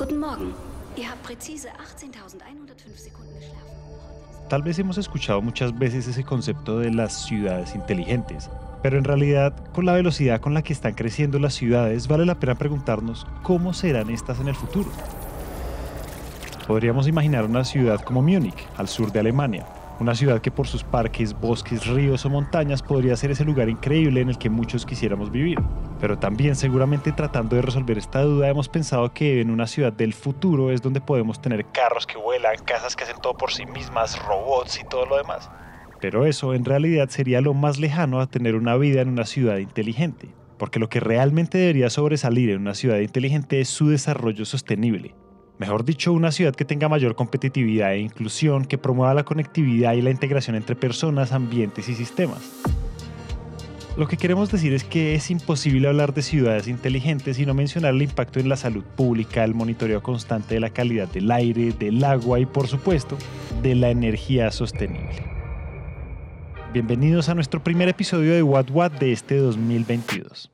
Guten Morgen. Ihr habt präzise 18.105 Sekunden geschlafen. Tal vez hemos escuchado muchas veces ese concepto de las ciudades inteligentes, pero en realidad con la velocidad con la que están creciendo las ciudades vale la pena preguntarnos cómo serán estas en el futuro. Podríamos imaginar una ciudad como Múnich, al sur de Alemania, una ciudad que por sus parques, bosques, ríos o montañas podría ser ese lugar increíble en el que muchos quisiéramos vivir. Pero también seguramente tratando de resolver esta duda hemos pensado que en una ciudad del futuro es donde podemos tener carros que vuelan, casas que hacen todo por sí mismas, robots y todo lo demás. Pero eso en realidad sería lo más lejano a tener una vida en una ciudad inteligente, porque lo que realmente debería sobresalir en una ciudad inteligente es su desarrollo sostenible, Mejor dicho, una ciudad que tenga mayor competitividad e inclusión, que promueva la conectividad y la integración entre personas, ambientes y sistemas. Lo que queremos decir es que es imposible hablar de ciudades inteligentes y no mencionar el impacto en la salud pública, el monitoreo constante de la calidad del aire, del agua y por supuesto de la energía sostenible. Bienvenidos a nuestro primer episodio de What What de este 2022.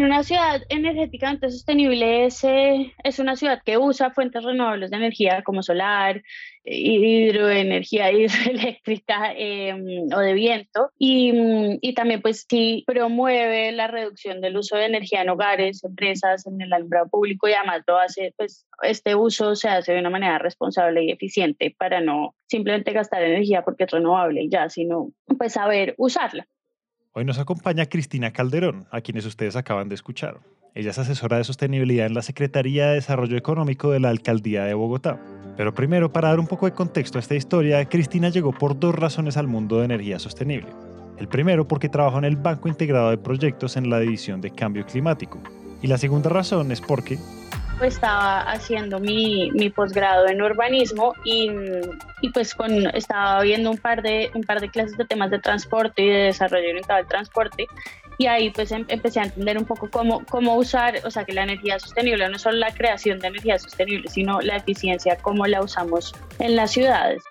Una ciudad energéticamente sostenible es, eh, es una ciudad que usa fuentes renovables de energía como solar, hidroenergía hidroeléctrica em, o de viento y, y, también pues sí promueve la reducción del uso de energía en hogares, empresas, en el alumbrado público y además lo hace pues este uso se hace de una manera responsable y eficiente para no simplemente gastar energía porque es renovable y ya, sino pues saber usarla. Hoy nos acompaña Cristina Calderón, a quienes ustedes acaban de escuchar. Ella es asesora de sostenibilidad en la Secretaría de Desarrollo Económico de la Alcaldía de Bogotá. Pero primero, para dar un poco de contexto a esta historia, Cristina llegó por dos razones al mundo de energía sostenible. El primero, porque trabajó en el Banco Integrado de Proyectos en la División de Cambio Climático. Y la segunda razón es porque estaba haciendo mi, mi posgrado en urbanismo y, y, pues con, estaba viendo un par, de, un par de clases de temas de transporte y de desarrollo orientado al transporte y ahí pues em, empecé a entender un poco cómo, cómo usar, o sea, que la energía sostenible no es solo la creación de energía sostenible, sino la eficiencia, cómo la usamos en las ciudades.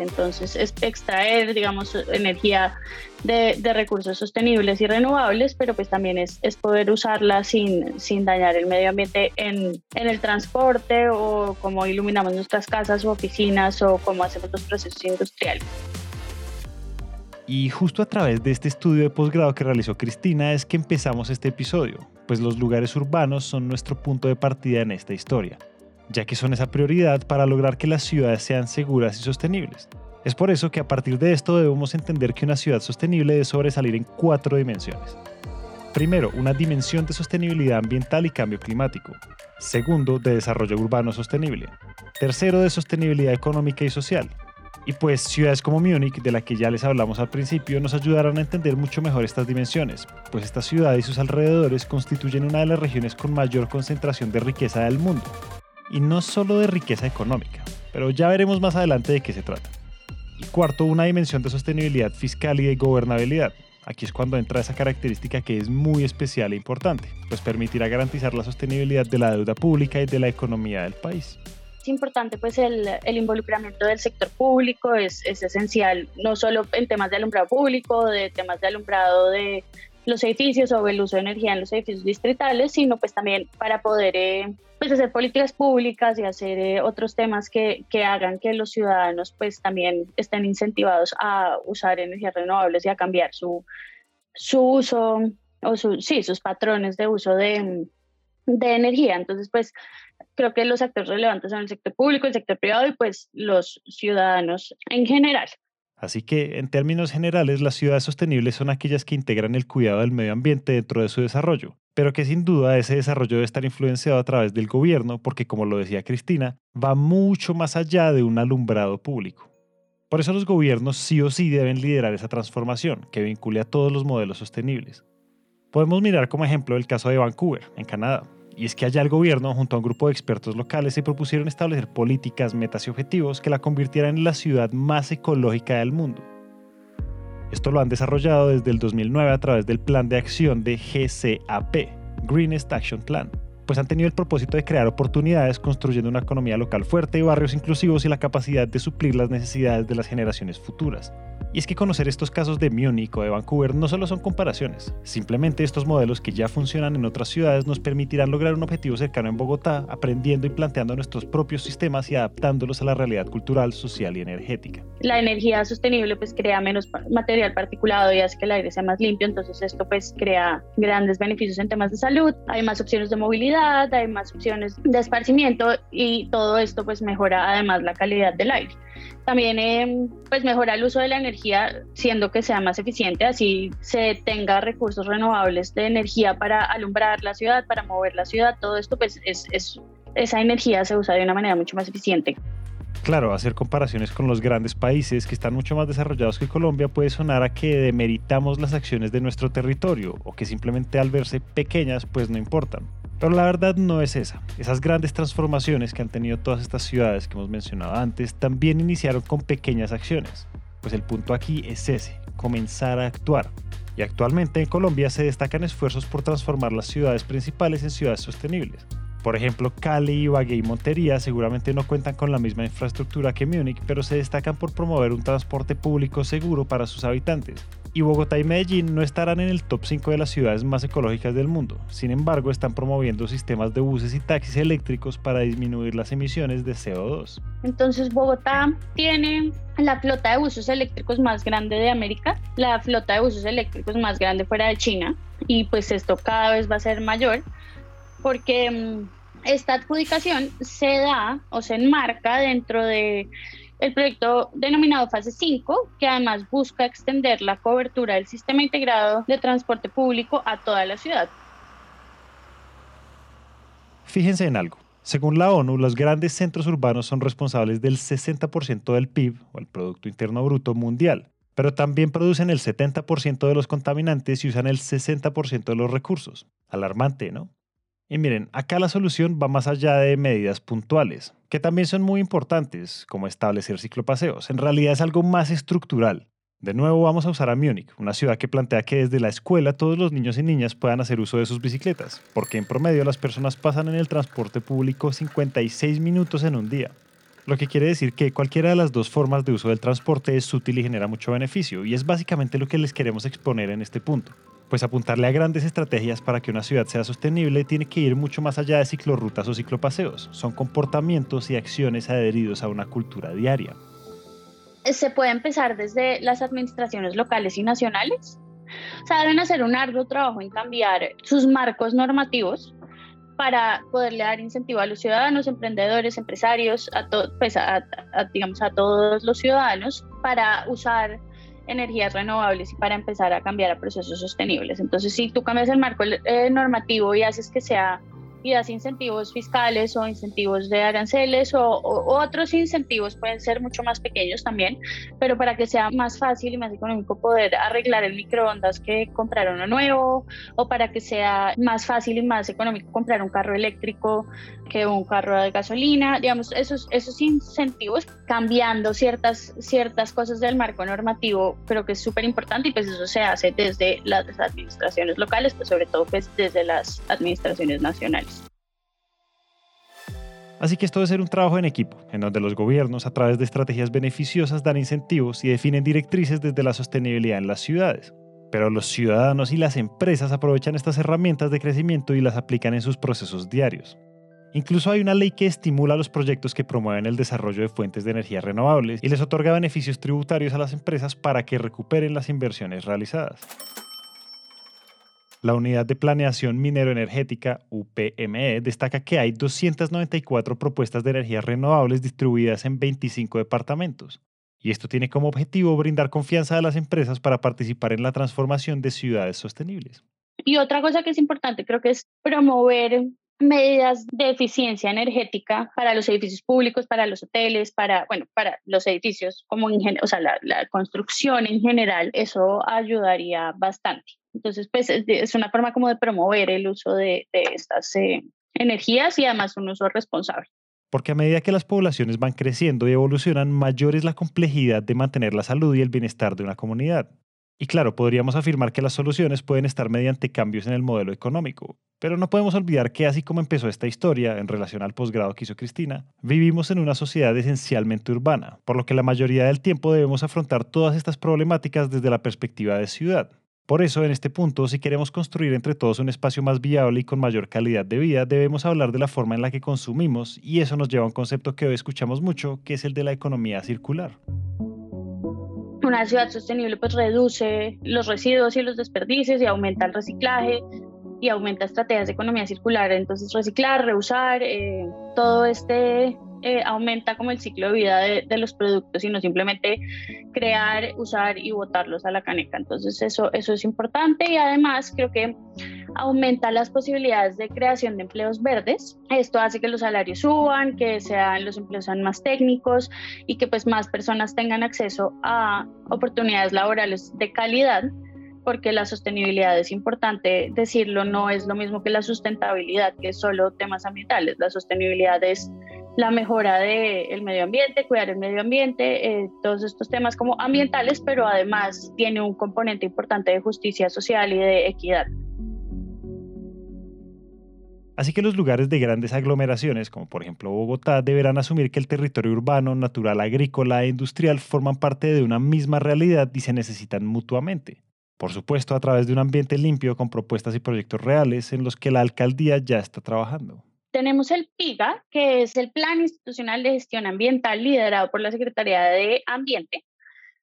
Entonces, es extraer, digamos, energía de, recursos sostenibles y renovables, pero pues también es, poder usarla sin, sin, dañar el medio ambiente en, en, el transporte o cómo iluminamos nuestras casas o oficinas o cómo hacemos los procesos industriales. Y justo a través de este estudio de posgrado que realizó Cristina es que empezamos este episodio, pues los lugares urbanos son nuestro punto de partida en esta historia ya que son esa prioridad para lograr que las ciudades sean seguras y sostenibles. Es por eso que a partir de esto debemos entender que una ciudad sostenible debe sobresalir en cuatro dimensiones. Primero, una dimensión de sostenibilidad ambiental y cambio climático. Segundo, de desarrollo urbano sostenible. Tercero, de sostenibilidad económica y social. Y pues ciudades como Múnich, de la que ya les hablamos al principio, nos ayudarán a entender mucho mejor estas dimensiones, pues esta ciudad y sus alrededores constituyen una de las regiones con mayor concentración de riqueza del mundo, y no solo de riqueza económica, pero ya veremos más adelante de qué se trata. Y cuarto, una dimensión de sostenibilidad fiscal y de gobernabilidad. Aquí es cuando entra esa característica que es muy especial e importante, pues permitirá garantizar la sostenibilidad de la deuda pública y de la economía del país. Es importante pues el, el involucramiento del sector público, es, es, esencial no solo en temas de alumbrado público, de temas de alumbrado de los edificios o el uso de energía en los edificios distritales, sino pues también para poder eh, pues hacer políticas públicas y hacer eh, otros temas que, que, hagan que los ciudadanos pues también estén incentivados a usar energías renovables y a cambiar su, su uso o su, sí, sus patrones de uso de, de energía. Entonces pues creo que los actores relevantes son el sector público, el sector privado y pues los ciudadanos en general. Así que, en términos generales, las ciudades sostenibles son aquellas que integran el cuidado del medio ambiente dentro de su desarrollo, pero que sin duda ese desarrollo debe estar influenciado a través del gobierno porque, como lo decía Cristina, va mucho más allá de un alumbrado público. Por eso los gobiernos sí o sí deben liderar esa transformación que vincule a todos los modelos sostenibles. Podemos mirar como ejemplo el caso de Vancouver, en Canadá, y es que allá el gobierno, junto a un grupo de expertos locales, se propusieron establecer políticas, metas y objetivos que la convirtieran en la ciudad más ecológica del mundo. Esto lo han desarrollado desde el 2009 a través del Plan de Acción de GCAP, Greenest Action Plan, pues han tenido el propósito de crear oportunidades construyendo una economía local fuerte, barrios inclusivos y la capacidad de suplir las necesidades de las generaciones futuras. Y es que conocer estos casos de Múnich o de Vancouver no solo son comparaciones, simplemente estos modelos que ya funcionan en otras ciudades nos permitirán lograr un objetivo cercano en Bogotá, aprendiendo y planteando nuestros propios sistemas y adaptándolos a la realidad cultural, social y energética. La energía sostenible pues crea menos material particulado y hace que el aire sea más limpio, entonces esto pues crea grandes beneficios en temas de salud, hay más opciones de movilidad, hay más opciones de esparcimiento y todo esto pues mejora además la calidad del aire. También eh, pues mejora el uso de la energía siendo que sea más eficiente, así se tenga recursos renovables de energía para alumbrar la ciudad, para mover la ciudad, todo esto pues es, es esa energía se usa de una manera mucho más eficiente. Claro, hacer comparaciones con los grandes países que están mucho más desarrollados que Colombia puede sonar a que demeritamos las acciones de nuestro territorio o que simplemente al verse pequeñas pues no importan. Pero la verdad no es esa. Esas grandes transformaciones que han tenido todas estas ciudades que hemos mencionado antes también iniciaron con pequeñas acciones. Pues el punto aquí es ese, comenzar a actuar. Y actualmente en Colombia se destacan esfuerzos por transformar las ciudades principales en ciudades sostenibles. Por ejemplo, Cali, Ibagué y Montería seguramente no cuentan con la misma infraestructura que Múnich, pero se destacan por promover un transporte público seguro para sus habitantes. Y Bogotá y Medellín no estarán en el top 5 de las ciudades más ecológicas del mundo. Sin embargo, están promoviendo sistemas de buses y taxis eléctricos para disminuir las emisiones de CO2. Entonces, Bogotá tiene la flota de buses eléctricos más grande de América, la flota de buses eléctricos más grande fuera de China, y pues esto cada vez va a ser mayor porque mm, esta adjudicación se da o se enmarca dentro de el proyecto denominado Fase 5, que además busca extender la cobertura del sistema integrado de transporte público a toda la ciudad. Fíjense en algo. Según la ONU, los grandes centros urbanos son responsables del 60% del PIB, o el Producto Interno Bruto mundial, pero también producen el 70% de los contaminantes y usan el 60% de los recursos. Alarmante, ¿no? Y miren, acá la solución va más allá de medidas puntuales, que también son muy importantes, como establecer ciclopaseos. En realidad es algo más estructural. De nuevo vamos a usar a Múnich, una ciudad que plantea que desde la escuela todos los niños y niñas puedan hacer uso de sus bicicletas, porque en promedio las personas pasan en el transporte público 56 minutos en un día. Lo que quiere decir que cualquiera de las dos formas de uso del transporte es útil y genera mucho beneficio, y es básicamente lo que les queremos exponer en este punto pues apuntarle a grandes estrategias para que una ciudad sea sostenible tiene que ir mucho más allá de ciclorrutas o ciclopaseos. Son comportamientos y acciones adheridos a una cultura diaria. Se puede empezar desde las administraciones locales y nacionales. O sea, deben hacer un arduo trabajo en cambiar sus marcos normativos para poderle dar incentivo a los ciudadanos, emprendedores, empresarios, a, pues digamos, a todos los ciudadanos para usar energías renovables y para empezar a cambiar a procesos sostenibles. Entonces, si tú cambias el marco eh, normativo y haces que sea y das incentivos fiscales o incentivos de aranceles o, otros incentivos pueden ser mucho más pequeños también, pero para que sea más fácil y más económico poder arreglar el microondas que comprar uno nuevo o para que sea más fácil y más económico comprar un carro eléctrico que un carro de gasolina, digamos, esos, esos incentivos cambiando ciertas, ciertas cosas del marco normativo, creo que es súper importante y pues eso se hace desde las administraciones locales, pues sobre todo pues desde las administraciones nacionales. Así que esto debe ser un trabajo en equipo, en donde los gobiernos a través de estrategias beneficiosas dan incentivos y definen directrices desde la sostenibilidad en las ciudades. Pero los ciudadanos y las empresas aprovechan estas herramientas de crecimiento y las aplican en sus procesos diarios. Incluso hay una ley que estimula los proyectos que promueven el desarrollo de fuentes de energía renovables y les otorga beneficios tributarios a las empresas para que recuperen las inversiones realizadas. La Unidad de Planeación Minero-Energética, UPME, destaca que hay 294 propuestas de energías renovables distribuidas en 25 departamentos. Y esto tiene como objetivo brindar confianza a las empresas para participar en la transformación de ciudades sostenibles. Y otra cosa que es importante creo que es promover medidas de eficiencia energética para los edificios públicos, para los hoteles, para, bueno, para los edificios como o sea, la construcción en general, eso ayudaría bastante. Entonces, pues es una forma como de promover el uso de, estas eh, energías y además un uso responsable. Porque a medida que las poblaciones van creciendo y evolucionan, mayor es la complejidad de mantener la salud y el bienestar de una comunidad. Y claro, podríamos afirmar que las soluciones pueden estar mediante cambios en el modelo económico, pero no podemos olvidar que así como empezó esta historia en relación al posgrado que hizo Cristina, vivimos en una sociedad esencialmente urbana, por lo que la mayoría del tiempo debemos afrontar todas estas problemáticas desde la perspectiva de ciudad. Por eso, en este punto, si queremos construir entre todos un espacio más viable y con mayor calidad de vida, debemos hablar de la forma en la que consumimos, y eso nos lleva a un concepto que hoy escuchamos mucho, que es el de la economía circular una ciudad sostenible pues reduce los residuos y los desperdicios y aumenta el reciclaje y aumenta estrategias de economía circular. Entonces reciclar, reusar, eh, todo este eh, aumenta como el ciclo de vida de, los productos y no simplemente crear, usar y botarlos a la caneca. Entonces eso, eso es importante y además creo que aumenta las posibilidades de creación de empleos verdes. Esto hace que los salarios suban, que sean, los empleos sean más técnicos y que pues más personas tengan acceso a oportunidades laborales de calidad porque la sostenibilidad es importante decirlo, no es lo mismo que la sustentabilidad, que es solo temas ambientales. La sostenibilidad es la mejora del medio ambiente, cuidar el medio ambiente, eh, todos estos temas como ambientales, pero además tiene un componente importante de justicia social y de equidad. Así que los lugares de grandes aglomeraciones, como por ejemplo Bogotá, deberán asumir que el territorio urbano, natural, agrícola e industrial forman parte de una misma realidad y se necesitan mutuamente. Por supuesto, a través de un ambiente limpio con propuestas y proyectos reales en los que la alcaldía ya está trabajando. Tenemos el PIGA, que es el Plan Institucional de Gestión Ambiental liderado por la Secretaría de Ambiente,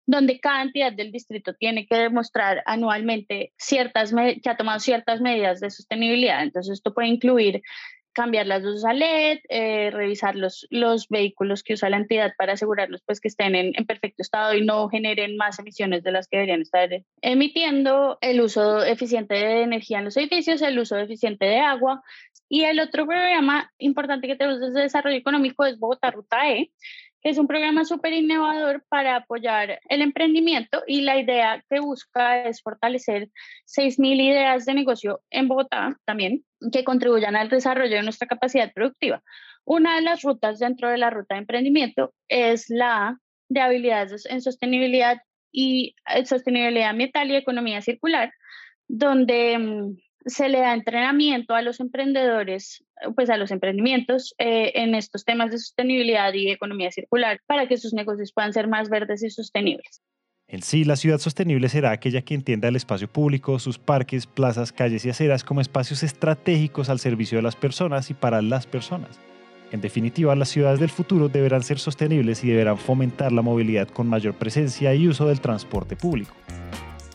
donde cada entidad del distrito tiene que demostrar anualmente ciertas que ha tomado ciertas medidas de sostenibilidad. Entonces, esto puede incluir cambiar las luces a LED, eh, revisar los, los vehículos que usa la entidad para asegurarlos pues, que estén en, en, perfecto estado y no generen más emisiones de las que deberían estar emitiendo, el uso eficiente de energía en los edificios, el uso eficiente de agua, y el otro programa importante que tenemos desde desarrollo económico es Bogotá Ruta E, que es un programa súper innovador para apoyar el emprendimiento y la idea que busca es fortalecer 6.000 ideas de negocio en Bogotá también que contribuyan al desarrollo de nuestra capacidad productiva. Una de las rutas dentro de la ruta de emprendimiento es la de habilidades en sostenibilidad y eh, sostenibilidad ambiental y economía circular, donde mm, se le da entrenamiento a los emprendedores, pues a los emprendimientos eh, en estos temas de sostenibilidad y economía circular para que sus negocios puedan ser más verdes y sostenibles. En sí, la ciudad sostenible será aquella que entienda el espacio público, sus parques, plazas, calles y aceras como espacios estratégicos al servicio de las personas y para las personas. En definitiva, las ciudades del futuro deberán ser sostenibles y deberán fomentar la movilidad con mayor presencia y uso del transporte público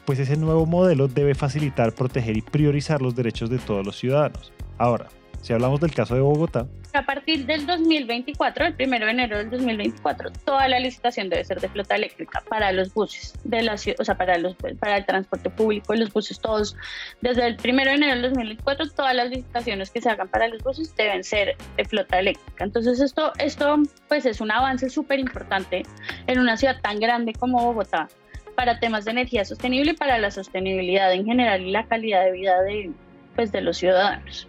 pues ese nuevo modelo debe facilitar, proteger y priorizar los derechos de todos los ciudadanos. Ahora, si hablamos del caso de Bogotá. A partir del 2024, el 1 de enero del 2024, toda la licitación debe ser de flota eléctrica para los buses, de la, o sea, para, los, para el transporte público los buses todos. Desde el 1 de enero del 2024, todas las licitaciones que se hagan para los buses deben ser de flota eléctrica. Entonces esto, esto pues es un avance súper importante en una ciudad tan grande como Bogotá, para temas de energía sostenible y para la sostenibilidad en general y la calidad de vida de, pues, de los ciudadanos.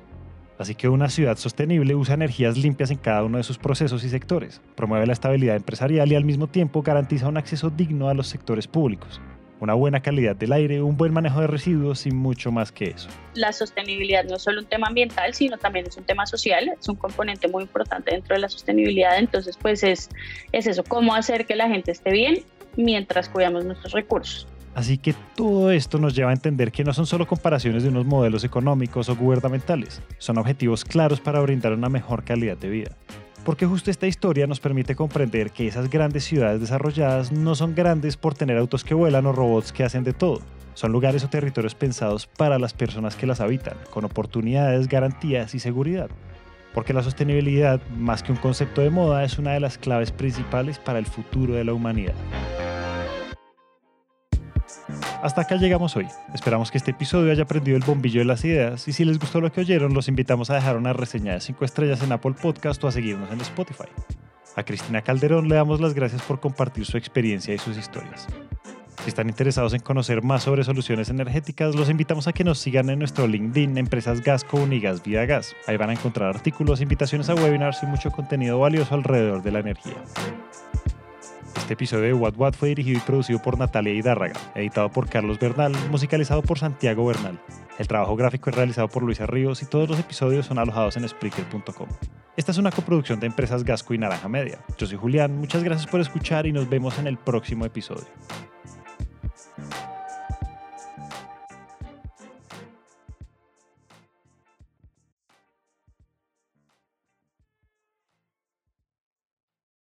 Así que una ciudad sostenible usa energías limpias en cada uno de sus procesos y sectores, promueve la estabilidad empresarial y al mismo tiempo garantiza un acceso digno a los sectores públicos, una buena calidad del aire, un buen manejo de residuos y mucho más que eso. La sostenibilidad no es solo un tema ambiental, sino también es un tema social, es un componente muy importante dentro de la sostenibilidad, entonces pues es, es eso, cómo hacer que la gente esté bien mientras cuidamos nuestros recursos. Así que todo esto nos lleva a entender que no son solo comparaciones de unos modelos económicos o gubernamentales, son objetivos claros para brindar una mejor calidad de vida. Porque justo esta historia nos permite comprender que esas grandes ciudades desarrolladas no son grandes por tener autos que vuelan o robots que hacen de todo. Son lugares o territorios pensados para las personas que las habitan, con oportunidades, garantías y seguridad. Porque la sostenibilidad, más que un concepto de moda, es una de las claves principales para el futuro de la humanidad. Hasta acá llegamos hoy. Esperamos que este episodio haya prendido el bombillo de las ideas y si les gustó lo que oyeron, los invitamos a dejar una reseña de 5 estrellas en Apple Podcast o a seguirnos en Spotify. A Cristina Calderón le damos las gracias por compartir su experiencia y sus historias. Si están interesados en conocer más sobre soluciones energéticas, los invitamos a que nos sigan en nuestro LinkedIn Empresas Gasco Unigas Vida Gas. Ahí van a encontrar artículos, invitaciones a webinars y mucho contenido valioso alrededor de la energía. Este episodio de What What fue dirigido y producido por Natalia Hidárraga, editado por Carlos Bernal, musicalizado por Santiago Bernal. El trabajo gráfico es realizado por Luisa Ríos y todos los episodios son alojados en Spreaker.com. Esta es una coproducción de empresas Gasco y Naranja Media. Yo soy Julián, muchas gracias por escuchar y nos vemos en el próximo episodio.